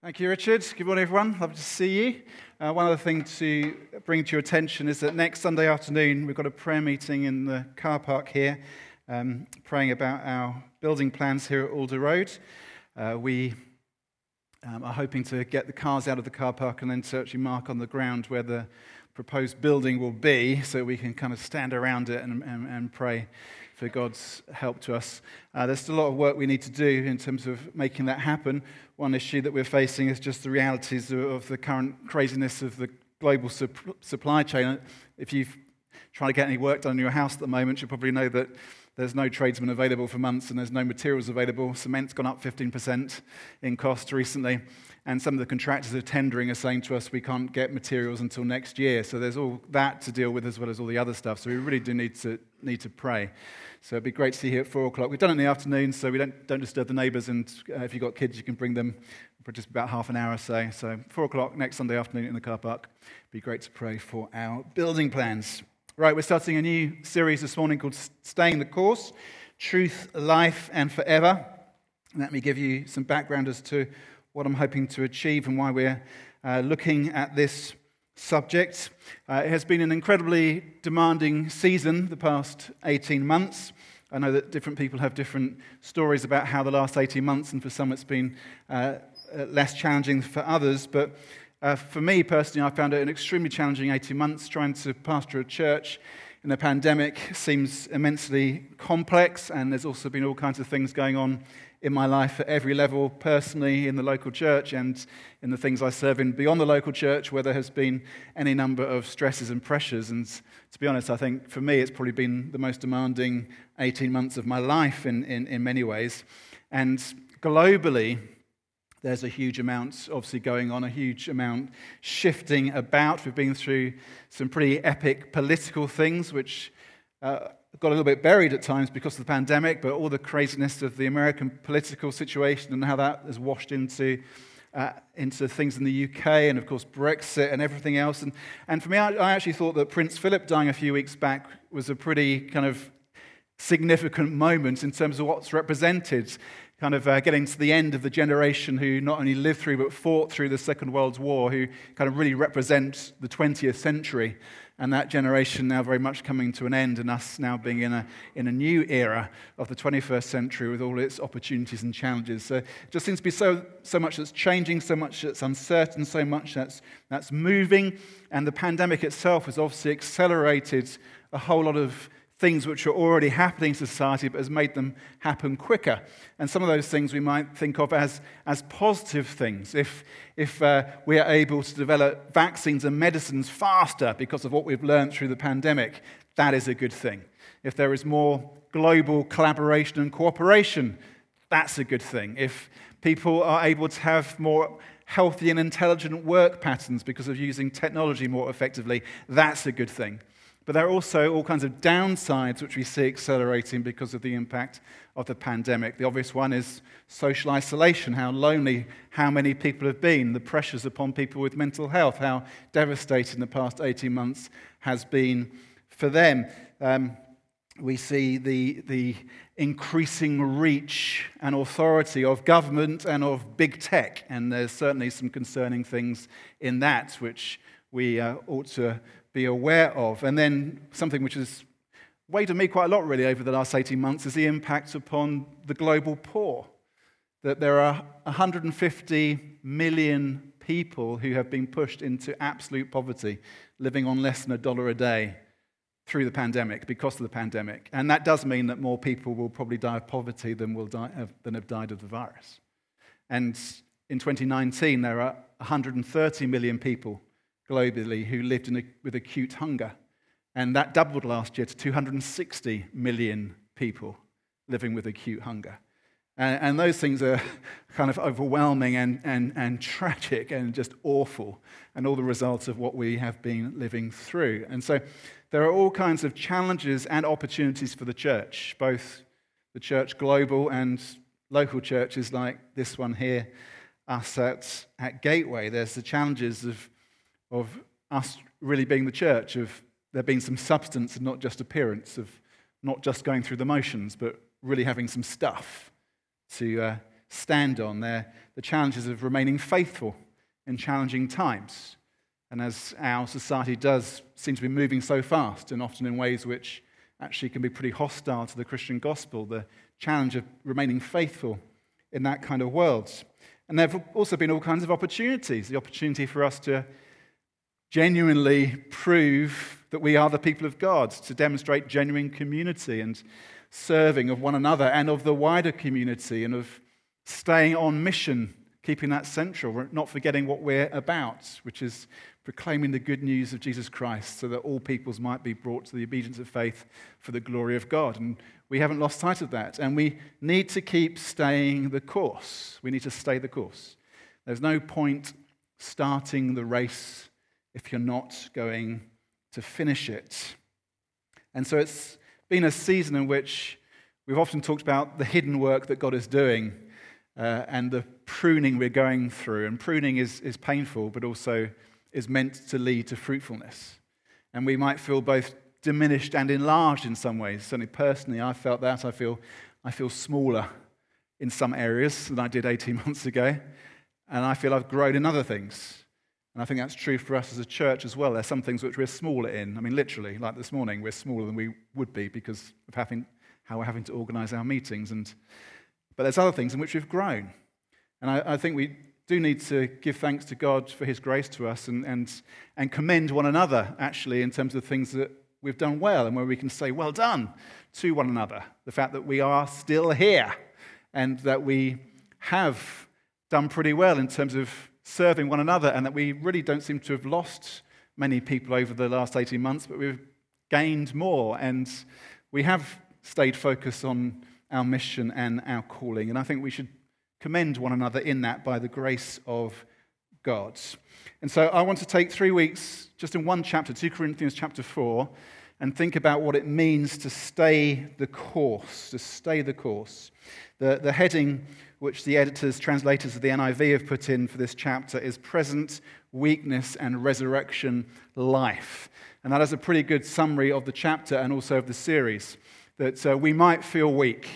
Thank you, Richard. Good morning, everyone. Love to see you. Uh, one other thing to bring to your attention is that next Sunday afternoon, we've got a prayer meeting in the car park here, um, praying about our building plans here at Alder Road. Uh, we um, are hoping to get the cars out of the car park and then to actually mark on the ground where the proposed building will be so we can kind of stand around it and, and, and pray for God's help to us. Uh, there's still a lot of work we need to do in terms of making that happen. One issue that we're facing is just the realities of, of the current craziness of the global sup- supply chain. If you've tried to get any work done in your house at the moment, you probably know that there's no tradesmen available for months and there's no materials available. Cement's gone up 15% in cost recently. And some of the contractors are tendering are saying to us we can't get materials until next year. So there's all that to deal with as well as all the other stuff. So we really do need to, need to pray. So it'd be great to see you here at four o'clock. We've done it in the afternoon, so we don't, don't disturb the neighbours. And uh, if you've got kids, you can bring them for just about half an hour or so. So four o'clock next Sunday afternoon in the car park. It'd be great to pray for our building plans. Right, we're starting a new series this morning called Staying the Course Truth, Life, and Forever. Let me give you some background as to what I'm hoping to achieve and why we're uh, looking at this subject. Uh, it has been an incredibly demanding season the past 18 months. I know that different people have different stories about how the last 18 months, and for some it's been uh, uh less challenging for others. But uh, for me personally, I found it an extremely challenging 18 months trying to pastor a church in a pandemic seems immensely complex, and there's also been all kinds of things going on in my life at every level, personally, in the local church, and in the things I serve in beyond the local church, where there has been any number of stresses and pressures. And to be honest, I think for me, it's probably been the most demanding 18 months of my life in, in, in many ways. And globally, there's a huge amount obviously going on, a huge amount shifting about. We've been through some pretty epic political things, which uh, got a little bit buried at times because of the pandemic, but all the craziness of the American political situation and how that has washed into, uh, into things in the UK and, of course, Brexit and everything else. And, and for me, I, I actually thought that Prince Philip dying a few weeks back was a pretty kind of significant moment in terms of what's represented kind of uh, getting to the end of the generation who not only lived through but fought through the Second World War, who kind of really represent the 20th century and that generation now very much coming to an end, and us now being in a, in a new era of the 21st century with all its opportunities and challenges. So it just seems to be so, so much that's changing, so much that's uncertain, so much that's, that's moving. And the pandemic itself has obviously accelerated a whole lot of things which are already happening in society but has made them happen quicker. And some of those things we might think of as, as positive things. If, if uh, we are able to develop vaccines and medicines faster because of what we've learned through the pandemic, that is a good thing. If there is more global collaboration and cooperation, that's a good thing. If people are able to have more healthy and intelligent work patterns because of using technology more effectively, that's a good thing. But there are also all kinds of downsides which we see accelerating because of the impact of the pandemic. The obvious one is social isolation, how lonely how many people have been, the pressures upon people with mental health, how devastating the past 18 months has been for them. Um, we see the, the increasing reach and authority of government and of big tech, and there's certainly some concerning things in that which we uh, ought to be aware of. And then something which has weighed on me quite a lot, really, over the last 18 months is the impact upon the global poor. That there are 150 million people who have been pushed into absolute poverty, living on less than a dollar a day through the pandemic, because of the pandemic. And that does mean that more people will probably die of poverty than, will die of, than have died of the virus. And in 2019, there are 130 million people globally who lived a, with acute hunger. And that doubled last year to 260 million people living with acute hunger. And, and those things are kind of overwhelming and, and, and tragic and just awful, and all the results of what we have been living through. And so there are all kinds of challenges and opportunities for the church, both the church global and local churches like this one here, us at, at Gateway. There's the challenges of of us really being the church, of there being some substance and not just appearance, of not just going through the motions, but really having some stuff to, uh, stand on. They're the challenges of remaining faithful in challenging times. And as our society does seem to be moving so fast, and often in ways which actually can be pretty hostile to the Christian gospel, the challenge of remaining faithful in that kind of world. And there have also been all kinds of opportunities the opportunity for us to genuinely prove that we are the people of God, to demonstrate genuine community and serving of one another and of the wider community, and of staying on mission, keeping that central, not forgetting what we're about, which is proclaiming the good news of Jesus Christ so that all peoples might be brought to the obedience of faith for the glory of God. And we haven't lost sight of that. And we need to keep staying the course. We need to stay the course. There's no point starting the race if you're not going to finish it. And so it's been a season in which we've often talked about the hidden work that God is doing uh, and the pruning we're going through. And pruning is, is painful, but also is meant to lead to fruitfulness. And we might feel both diminished and enlarged in some ways. Certainly, personally, I felt that. I feel, I feel smaller in some areas than I did 18 months ago. And I feel I've grown in other things. And I think that's true for us as a church as well. There's some things which we're smaller in. I mean, literally, like this morning, we're smaller than we would be because of having, how we're having to organize our meetings. And, but there's other things in which we've grown. And I, I think we do need to give thanks to God for his grace to us and, and, and commend one another, actually, in terms of things that we've done well and where we can say, well done to one another. The fact that we are still here and that we have done pretty well in terms of serving one another and that we really don't seem to have lost many people over the last 18 months, but we've gained more and we have stayed focused on our mission and our calling. And I think we should commend one another in that by the grace of God. And so I want to take three weeks just in one chapter, 2 Corinthians chapter 4, and think about what it means to stay the course, to stay the course. The, the heading which the editors, translators of the NIV have put in for this chapter is Present Weakness and Resurrection Life. And that is a pretty good summary of the chapter and also of the series. That uh, we might feel weak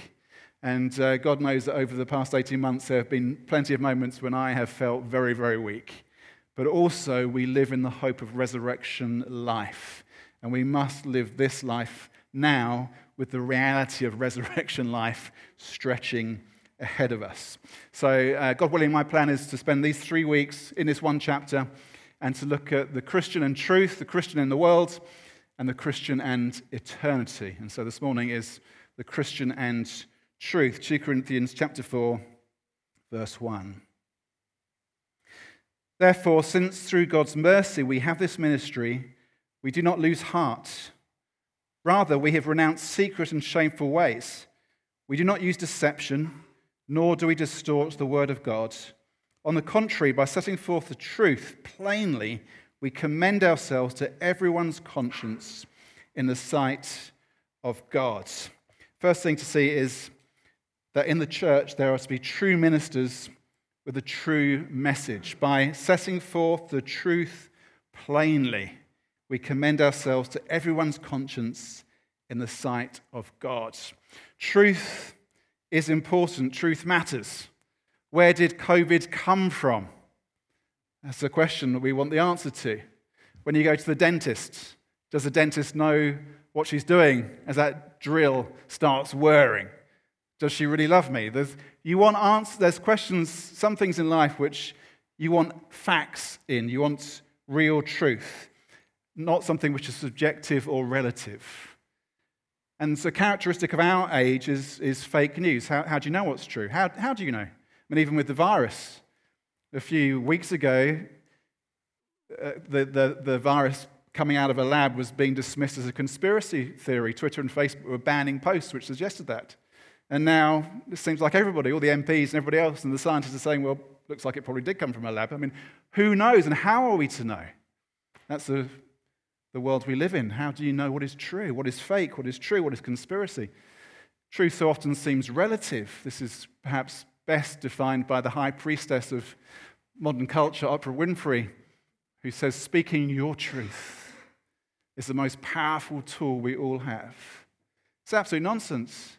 and uh, God knows that over the past 18 months, there have been plenty of moments when I have felt very, very weak. But also, we live in the hope of resurrection life. And we must live this life now with the reality of resurrection life stretching ahead of us. So, uh, God willing, my plan is to spend these three weeks in this one chapter and to look at the Christian and truth, the Christian in the world, and the Christian and eternity. And so this morning is the Christian and truth 2 Corinthians chapter 4 verse 1 Therefore since through God's mercy we have this ministry we do not lose heart rather we have renounced secret and shameful ways we do not use deception nor do we distort the word of God on the contrary by setting forth the truth plainly we commend ourselves to everyone's conscience in the sight of God First thing to see is that in the church there are to be true ministers with a true message. By setting forth the truth plainly, we commend ourselves to everyone's conscience in the sight of God. Truth is important, truth matters. Where did COVID come from? That's the question that we want the answer to. When you go to the dentist, does the dentist know what she's doing as that drill starts whirring? Does she really love me? There's, you want answers, there's questions, some things in life which you want facts in, you want real truth, not something which is subjective or relative. And so, characteristic of our age is, is fake news. How, how do you know what's true? How, how do you know? I mean, even with the virus, a few weeks ago, uh, the, the, the virus coming out of a lab was being dismissed as a conspiracy theory. Twitter and Facebook were banning posts which suggested that. And now it seems like everybody, all the MPs and everybody else, and the scientists are saying, well, looks like it probably did come from a lab. I mean, who knows and how are we to know? That's the, the world we live in. How do you know what is true, what is fake, what is true, what is conspiracy? Truth so often seems relative. This is perhaps best defined by the high priestess of modern culture, Oprah Winfrey, who says, Speaking your truth is the most powerful tool we all have. It's absolute nonsense.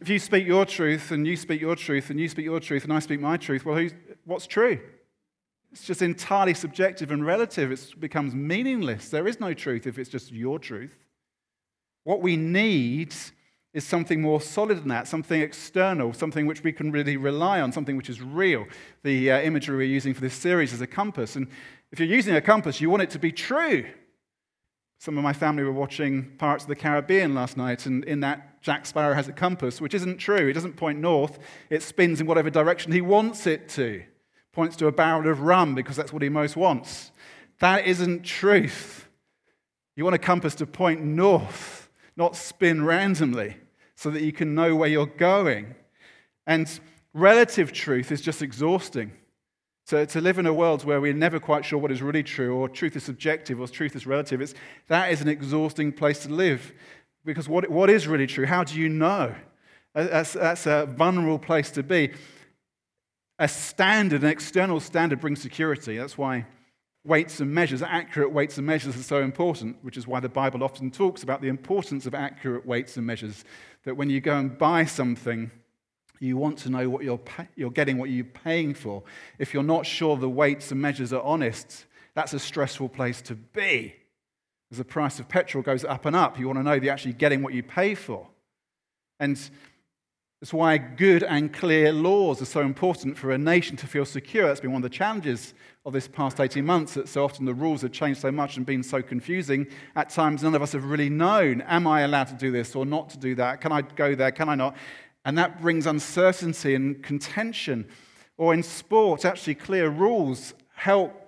if you speak your truth and you speak your truth and you speak your truth and I speak my truth, well, what's true? It's just entirely subjective and relative. It becomes meaningless. There is no truth if it's just your truth. What we need is something more solid than that, something external, something which we can really rely on, something which is real. The uh, imagery we're using for this series is a compass. And if you're using a compass, you want it to be true. Some of my family were watching Pirates of the Caribbean last night, and in that, Jack Sparrow has a compass, which isn't true. It doesn't point north, it spins in whatever direction he wants it to. Points to a barrel of rum because that's what he most wants. That isn't truth. You want a compass to point north, not spin randomly so that you can know where you're going. And relative truth is just exhausting. So to live in a world where we're never quite sure what is really true, or truth is subjective, or truth is relative, it's, that is an exhausting place to live. Because what, what is really true? How do you know? That's, that's a vulnerable place to be. A standard, an external standard, brings security. That's why weights and measures, accurate weights and measures, are so important, which is why the Bible often talks about the importance of accurate weights and measures that when you go and buy something, you want to know what you're, pay- you're getting, what you're paying for. If you're not sure the weights and measures are honest, that's a stressful place to be. As the price of petrol goes up and up, you want to know that you're actually getting what you pay for. And that's why good and clear laws are so important for a nation to feel secure. That's been one of the challenges of this past 18 months that so often the rules have changed so much and been so confusing. At times, none of us have really known am I allowed to do this or not to do that? Can I go there? Can I not? And that brings uncertainty and contention. Or in sport, actually, clear rules help.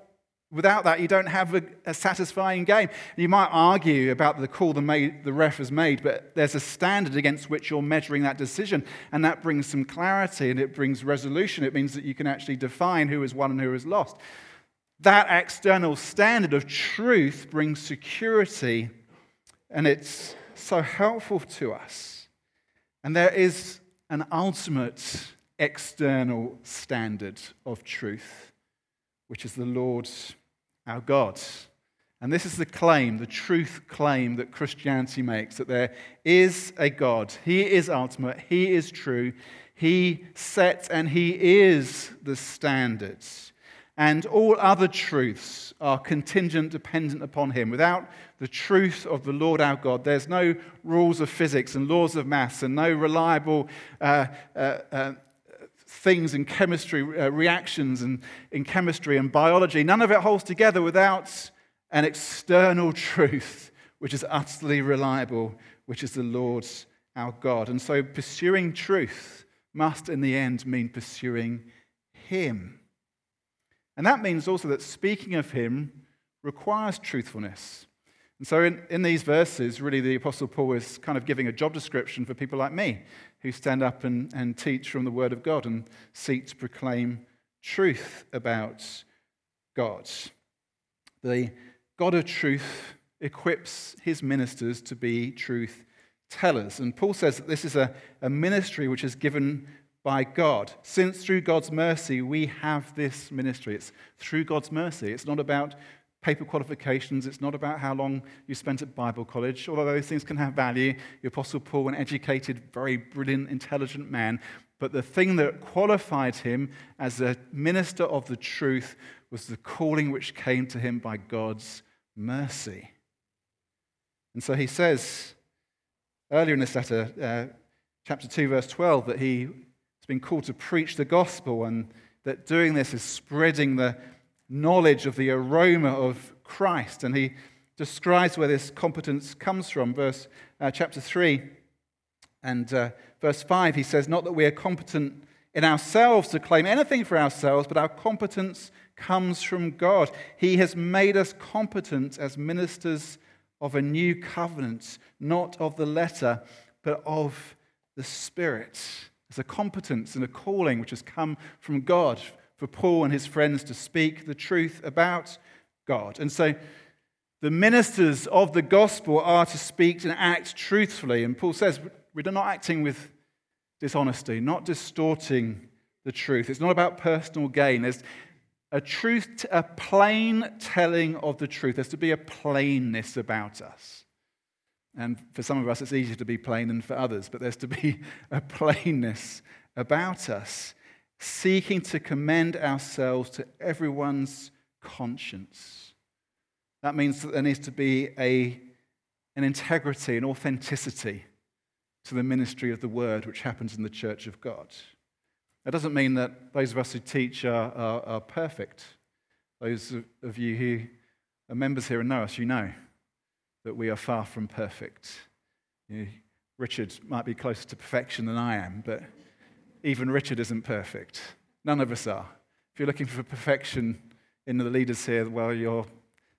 Without that, you don't have a, a satisfying game. You might argue about the call the, made, the ref has made, but there's a standard against which you're measuring that decision, and that brings some clarity and it brings resolution. It means that you can actually define who has won and who has lost. That external standard of truth brings security, and it's so helpful to us. And there is an ultimate external standard of truth, which is the Lord our God. And this is the claim, the truth claim that Christianity makes that there is a God. He is ultimate, He is true, He sets and He is the standards and all other truths are contingent, dependent upon Him. Without the truth of the Lord our God, there's no rules of physics and laws of maths and no reliable uh, uh, uh, things in chemistry, uh, reactions and, in chemistry and biology. None of it holds together without an external truth, which is utterly reliable, which is the Lord our God. And so pursuing truth must, in the end, mean pursuing Him. And that means also that speaking of him requires truthfulness. And so, in, in these verses, really, the Apostle Paul is kind of giving a job description for people like me who stand up and, and teach from the Word of God and seek to proclaim truth about God. The God of truth equips his ministers to be truth tellers. And Paul says that this is a, a ministry which is given by God. Since through God's mercy we have this ministry. It's through God's mercy. It's not about paper qualifications. It's not about how long you spent at Bible college, although those things can have value. The Apostle Paul, an educated, very brilliant, intelligent man. But the thing that qualified him as a minister of the truth was the calling which came to him by God's mercy. And so he says earlier in this letter, uh, chapter 2, verse 12, that he has been called to preach the gospel, and that doing this is spreading the knowledge of the aroma of Christ. And he describes where this competence comes from. Verse uh, chapter 3 and uh, verse 5, he says, Not that we are competent in ourselves to claim anything for ourselves, but our competence comes from God. He has made us competent as ministers of a new covenant, not of the letter, but of the Spirit. It's a competence and a calling which has come from God for Paul and his friends to speak the truth about God. And so the ministers of the gospel are to speak and act truthfully. And Paul says we're not acting with dishonesty, not distorting the truth. It's not about personal gain. There's a truth, a plain telling of the truth. There's to be a plainness about us. And for some of us, it's easier to be plain than for others, but there's to be a plainness about us, seeking to commend ourselves to everyone's conscience. That means that there needs to be a, an integrity, an authenticity to the ministry of the word which happens in the church of God. That doesn't mean that those of us who teach are, are, are perfect. Those of you who are members here and know us, you know that we are far from perfect. You Richard might be closer to perfection than I am, but even Richard isn't perfect. None of us are. If you're looking for perfection in the leaders here, well, you're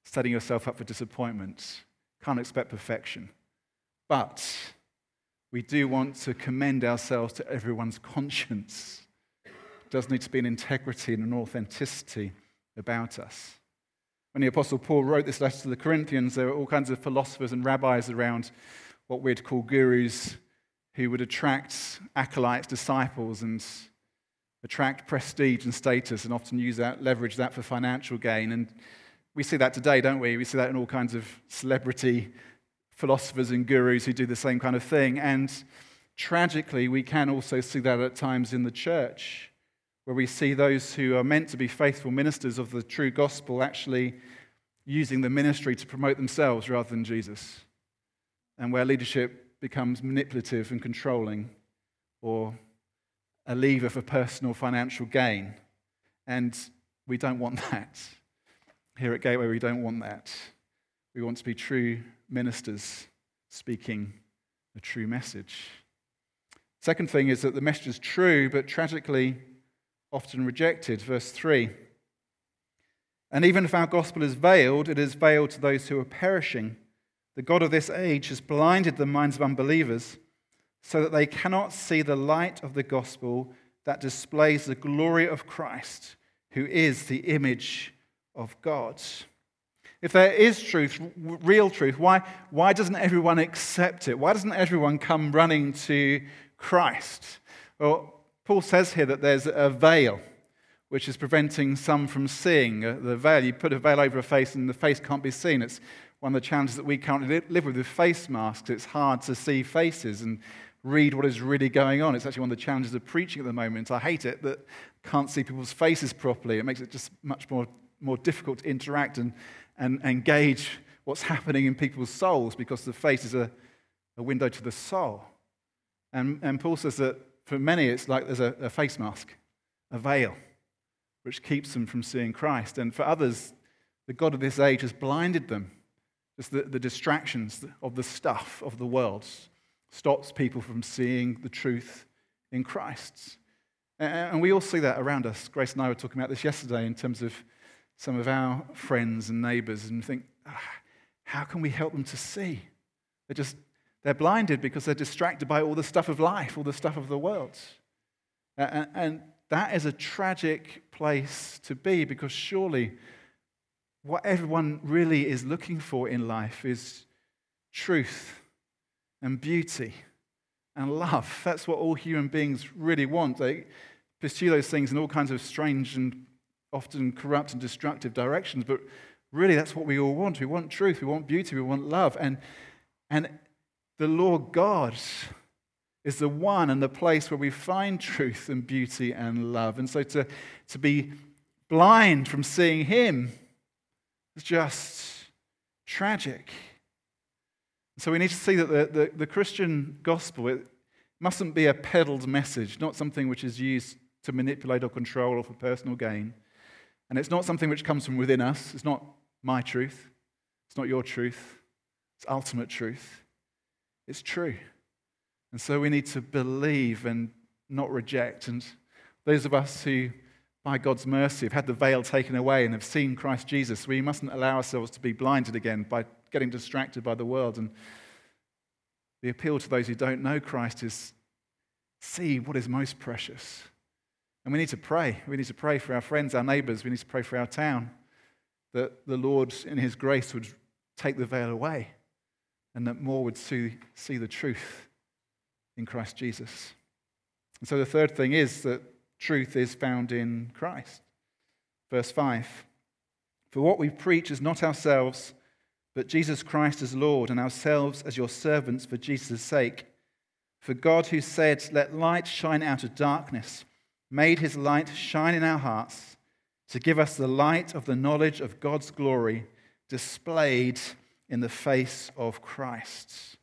setting yourself up for disappointment. Can't expect perfection. But we do want to commend ourselves to everyone's conscience. There does need to be an integrity and an authenticity about us. When the Apostle Paul wrote this letter to the Corinthians, there were all kinds of philosophers and rabbis around what we'd call gurus who would attract acolytes, disciples, and attract prestige and status, and often use that, leverage that for financial gain. And we see that today, don't we? We see that in all kinds of celebrity philosophers and gurus who do the same kind of thing. And tragically, we can also see that at times in the church, where we see those who are meant to be faithful ministers of the true gospel actually using the ministry to promote themselves rather than Jesus, and where leadership becomes manipulative and controlling or a lever for personal financial gain. And we don't want that. Here at Gateway, we don't want that. We want to be true ministers speaking a true message. Second thing is that the message is true, but tragically often rejected. Verse 3. And even if our gospel is veiled, it is veiled to those who are perishing. The God of this age has blinded the minds of unbelievers so that they cannot see the light of the gospel that displays the glory of Christ, who is the image of God. If there is truth, real truth, why, why doesn't everyone accept it? Why doesn't everyone come running to Christ? Well, Paul says here that there's a veil which is preventing some from seeing. Uh, the veil, you put a veil over a face and the face can't be seen. It's one of the challenges that we currently live with with face masks. It's hard to see faces and read what is really going on. It's actually one of the challenges of preaching at the moment. I hate it that can't see people's faces properly. It makes it just much more, more difficult to interact and, and engage what's happening in people's souls because the face is a, a window to the soul. And, and Paul says that for many, it's like there's a, a face mask, a veil, which keeps them from seeing Christ. And for others, the God of this age has blinded them. Just the, the distractions of the stuff of the world stops people from seeing the truth in Christ. And we all see that around us. Grace and I were talking about this yesterday in terms of some of our friends and neighbors and think, ah, how can we help them to see? They're just, they're blinded because they're distracted by all the stuff of life, all the stuff of the world. And, and that is a tragic place to be because surely what everyone really is looking for in life is truth and beauty and love. That's what all human beings really want. They pursue those things in all kinds of strange and often corrupt and destructive directions, but really that's what we all want. We want truth, we want beauty, we want love. And, and the Lord God is the one and the place where we find truth and beauty and love. And so to, to be blind from seeing Him is just tragic. So we need to see that the, the, the Christian gospel it mustn't be a peddled message, not something which is used to manipulate or control or for personal gain. And it's not something which comes from within us. It's not my truth. It's not your truth. It's ultimate truth. It's true. And so we need to believe and not reject. And those of us who, by God's mercy, have had the veil taken away and have seen Christ Jesus, we mustn't allow ourselves to be blinded again by getting distracted by the world. And the appeal to those who don't know Christ is see what is most precious and we need to pray. We need to pray for our friends, our neighbors. We need to pray for our town that the Lord, in His grace, would take the veil away and that more would see, see the truth in Christ Jesus. And so the third thing is that truth is found in Christ. Verse 5 For what we preach is not ourselves, but Jesus Christ as Lord, and ourselves as your servants for Jesus' sake. For God, who said, Let light shine out of darkness, made his light shine in our hearts to give us the light of the knowledge of God's glory displayed in the face of Christ.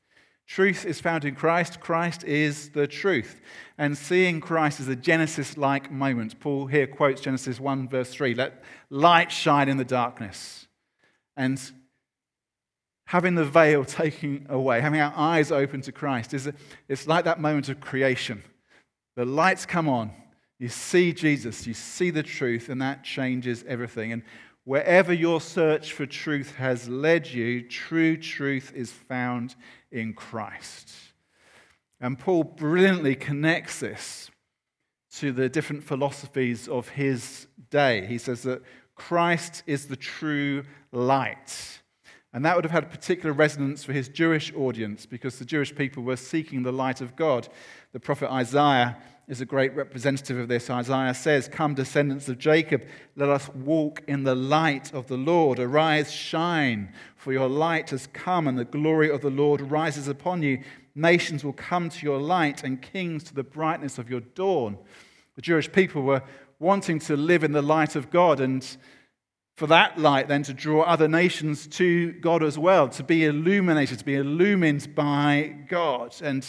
Truth is found in Christ. Christ is the truth. And seeing Christ is a Genesis like moment. Paul here quotes Genesis 1, verse 3 Let light shine in the darkness. And having the veil taken away, having our eyes open to Christ, is it's like that moment of creation. The lights come on, you see Jesus, you see the truth, and that changes everything. And wherever your search for truth has led you, true truth is found in Christ. And Paul brilliantly connects this to the different philosophies of his day. He says that Christ is the true light. And that would have had a particular resonance for his Jewish audience because the Jewish people were seeking the light of God. The prophet Isaiah is a great representative of this. Isaiah says, Come, descendants of Jacob, let us walk in the light of the Lord. Arise, shine, for your light has come, and the glory of the Lord rises upon you. Nations will come to your light, and kings to the brightness of your dawn. The Jewish people were wanting to live in the light of God, and for that light then to draw other nations to God as well, to be illuminated, to be illumined by God. And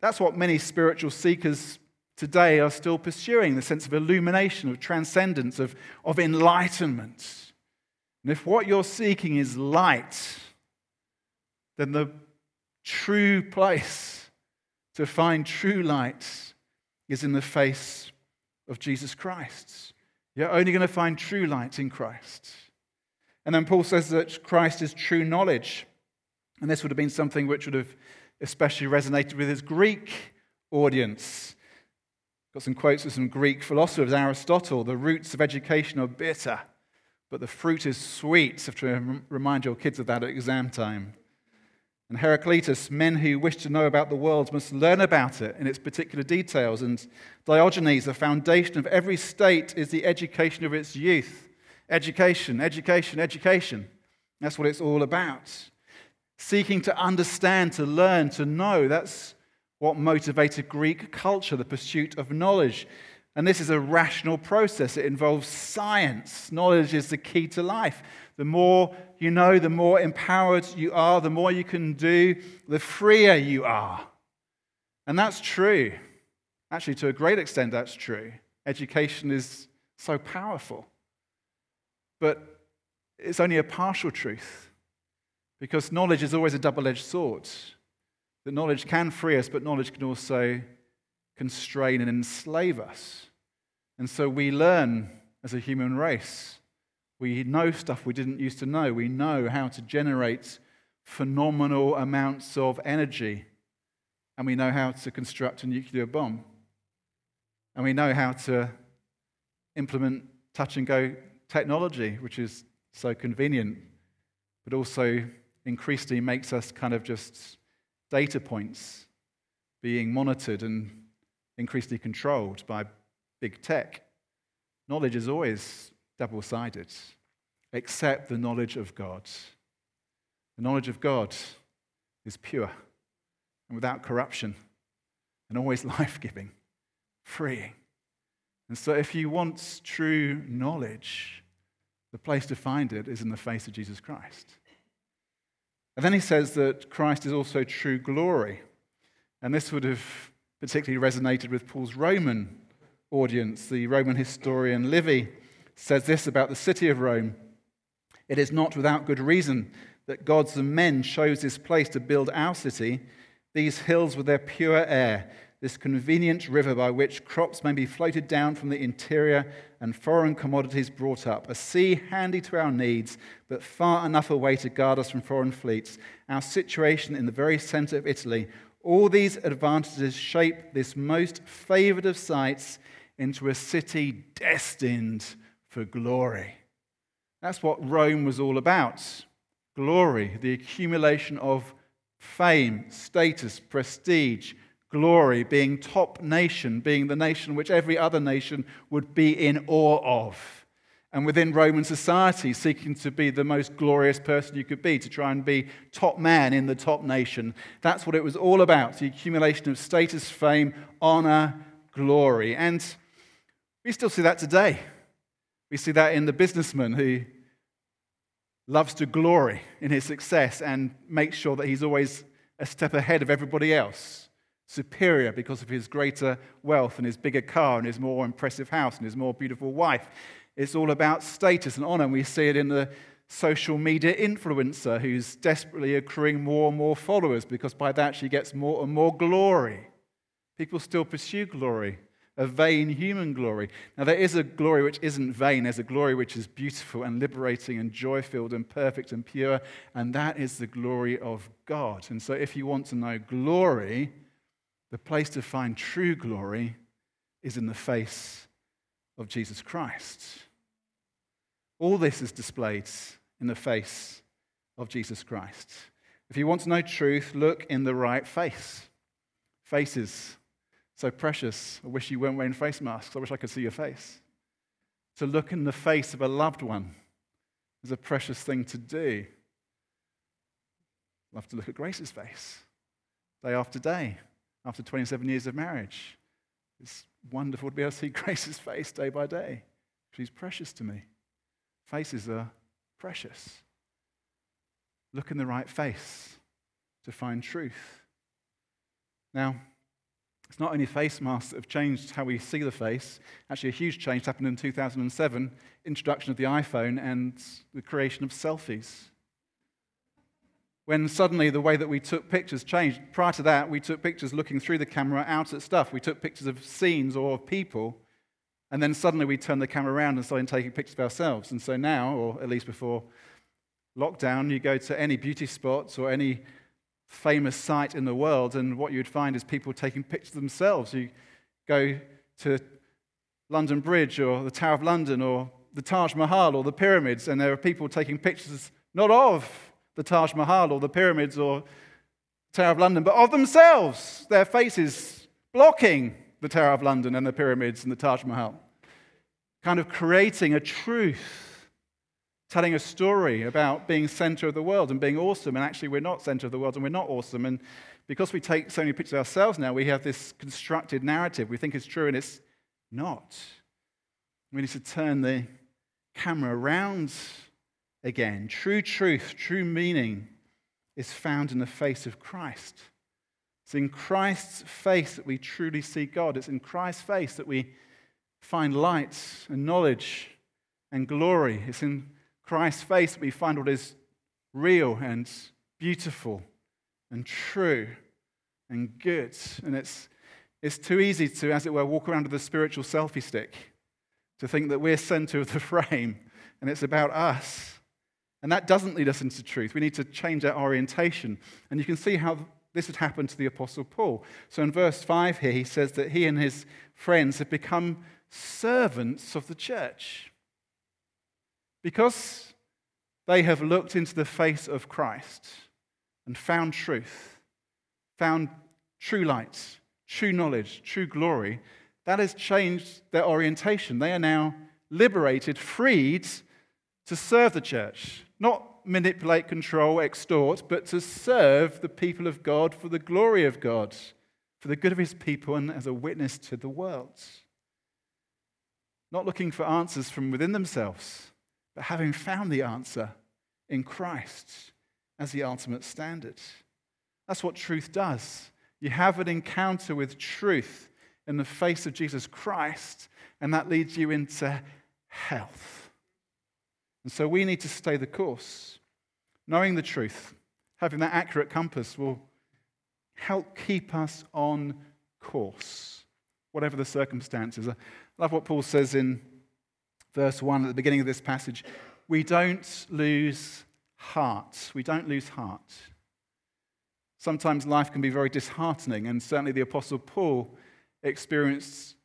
that's what many spiritual seekers today are still pursuing the sense of illumination, of transcendence, of, of enlightenment. And if what you're seeking is light, then the true place to find true light is in the face of Jesus Christ. You're only going to find true light in Christ. And then Paul says that Christ is true knowledge. And this would have been something which would have especially resonated with his Greek audience. Got some quotes from some Greek philosophers Aristotle the roots of education are bitter, but the fruit is sweet. Have to remind your kids of that at exam time. And Heraclitus, men who wish to know about the world must learn about it in its particular details. And Diogenes, the foundation of every state is the education of its youth. Education, education, education. That's what it's all about. Seeking to understand, to learn, to know. That's what motivated Greek culture, the pursuit of knowledge. And this is a rational process. It involves science. Knowledge is the key to life. The more you know, the more empowered you are, the more you can do, the freer you are. And that's true. Actually, to a great extent, that's true. Education is so powerful. But it's only a partial truth because knowledge is always a double edged sword. That knowledge can free us, but knowledge can also constrain and enslave us. And so we learn as a human race we know stuff we didn't used to know. We know how to generate phenomenal amounts of energy. And we know how to construct a nuclear bomb. And we know how to implement touch and go technology, which is so convenient, but also increasingly makes us kind of just data points being monitored and increasingly controlled by big tech. Knowledge is always double sided, except the knowledge of God. The knowledge of God is pure and without corruption and always life giving, freeing. And so, if you want true knowledge, the place to find it is in the face of Jesus Christ. And then he says that Christ is also true glory. And this would have particularly resonated with Paul's Roman audience. The Roman historian Livy says this about the city of Rome It is not without good reason that gods and men chose this place to build our city, these hills with their pure air, this convenient river by which crops may be floated down from the interior and foreign commodities brought up, a sea handy to our needs, but far enough away to guard us from foreign fleets, our situation in the very center of Italy. All these advantages shape this most favored of sites into a city destined for glory. That's what Rome was all about glory, the accumulation of fame, status, prestige, glory, being top nation, being the nation which every other nation would be in awe of. and within Roman society, seeking to be the most glorious person you could be, to try and be top man in the top nation. That's what it was all about the accumulation of status, fame, honor, glory. And we still see that today. We see that in the businessman who loves to glory in his success and makes sure that he's always a step ahead of everybody else, superior because of his greater wealth and his bigger car and his more impressive house and his more beautiful wife. It's all about status and honor. And we see it in the social media influencer who's desperately accruing more and more followers because by that she gets more and more glory. People still pursue glory, a vain human glory. Now, there is a glory which isn't vain. There's a glory which is beautiful and liberating and joy filled and perfect and pure, and that is the glory of God. And so, if you want to know glory, the place to find true glory is in the face of Jesus Christ. All this is displayed in the face of Jesus Christ. If you want to know truth, look in the right face. Faces, so precious. I wish you weren't wearing face masks. I wish I could see your face. To look in the face of a loved one is a precious thing to do. Love to look at Grace's face day after day after 27 years of marriage. It's wonderful to be able to see Grace's face day by day. She's precious to me. Faces are precious. Look in the right face to find truth. Now, it's not only face masks that have changed how we see the face. Actually, a huge change happened in 2007 introduction of the iPhone and the creation of selfies. When suddenly the way that we took pictures changed. Prior to that, we took pictures looking through the camera out at stuff. We took pictures of scenes or of people. And then suddenly we turned the camera around and started taking pictures of ourselves. And so now, or at least before lockdown, you go to any beauty spots or any famous site in the world, and what you'd find is people taking pictures of themselves. You go to London Bridge or the Tower of London or the Taj Mahal or the pyramids, and there are people taking pictures not of the Taj Mahal or the pyramids or Tower of London, but of themselves, their faces blocking the Tower of London and the pyramids and the Taj Mahal. Kind of creating a truth, telling a story about being center of the world and being awesome. And actually, we're not center of the world and we're not awesome. And because we take so many pictures of ourselves now, we have this constructed narrative. We think it's true and it's not. We need to turn the camera around again. True truth, true meaning is found in the face of Christ. It's in Christ's face that we truly see God. It's in Christ's face that we find light and knowledge and glory. It's in Christ's face that we find what is real and beautiful and true and good. And it's, it's too easy to, as it were, walk around with a spiritual selfie stick, to think that we're center of the frame and it's about us. And that doesn't lead us into truth. We need to change our orientation. And you can see how this had happened to the Apostle Paul. So in verse 5 here, he says that he and his friends have become servants of the church because they have looked into the face of Christ and found truth, found true light, true knowledge, true glory. That has changed their orientation. They are now liberated, freed to serve the church, not manipulate, control, extort, but to serve the people of God for the glory of God, for the good of his people, and as a witness to the world. Not looking for answers from within themselves, but having found the answer in Christ as the ultimate standard. That's what truth does. You have an encounter with truth in the face of Jesus Christ, and that leads you into health. And so we need to stay the course. Knowing the truth, having that accurate compass will help keep us on course, whatever the circumstances. I love what Paul says in verse 1 at the beginning of this passage. We don't lose heart. We don't lose heart. Sometimes life can be very disheartening, and certainly the Apostle Paul experienced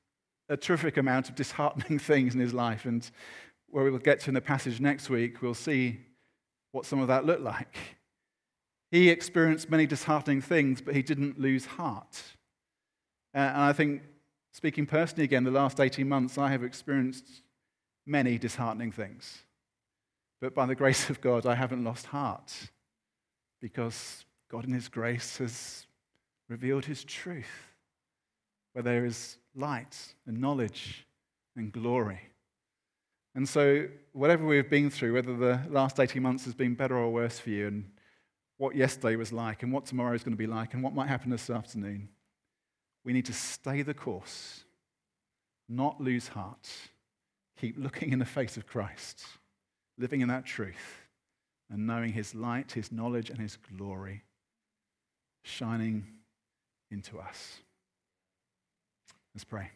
a terrific amount of disheartening things in his life. And where we'll get to in the passage next week, we'll see what some of that looked like. He experienced many disheartening things, but he didn't lose heart. Uh, and I think, speaking personally again, the last 18 months, I have experienced many disheartening things. But by the grace of God, I haven't lost heart because God, in His grace, has revealed His truth, where there is light and knowledge and glory. And so, whatever we've been through, whether the last 18 months has been better or worse for you, and what yesterday was like, and what tomorrow is going to be like, and what might happen this afternoon, we need to stay the course, not lose heart, keep looking in the face of Christ, living in that truth, and knowing His light, His knowledge, and His glory shining into us. Let's pray.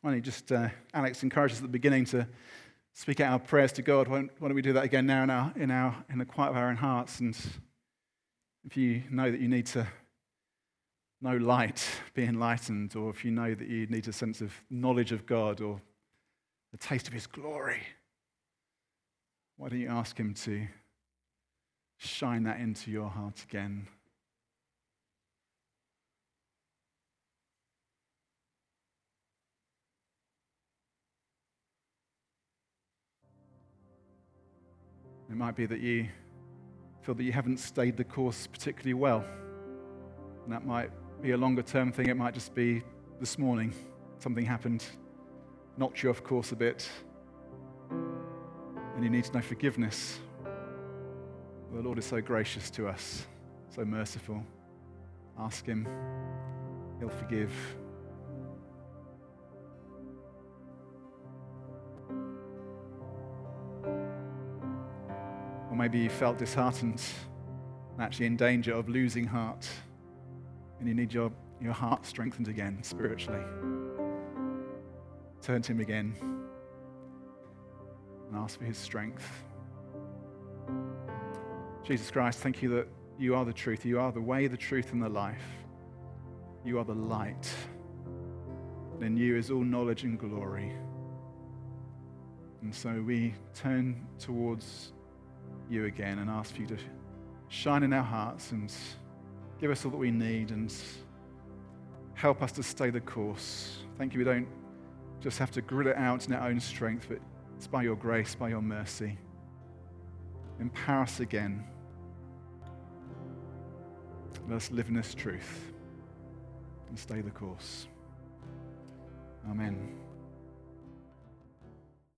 Why don't you just, uh, Alex encouraged us at the beginning to speak out our prayers to God. Why don't we do that again now in, our, in, our, in the quiet of our own hearts? And if you know that you need to know light, be enlightened, or if you know that you need a sense of knowledge of God or the taste of His glory, why don't you ask Him to shine that into your heart again? It might be that you feel that you haven't stayed the course particularly well. And that might be a longer term thing. It might just be this morning something happened, knocked you off course a bit, and you need to know forgiveness. The Lord is so gracious to us, so merciful. Ask Him, He'll forgive. Maybe you felt disheartened and actually in danger of losing heart, and you need your, your heart strengthened again spiritually. Turn to Him again and ask for His strength. Jesus Christ, thank you that you are the truth. You are the way, the truth, and the life. You are the light. And in you is all knowledge and glory. And so we turn towards you again and ask for you to shine in our hearts and give us all that we need and help us to stay the course. Thank you, we don't just have to grit it out in our own strength, but it's by your grace, by your mercy. Empower us again. Let us live in this truth and stay the course. Amen.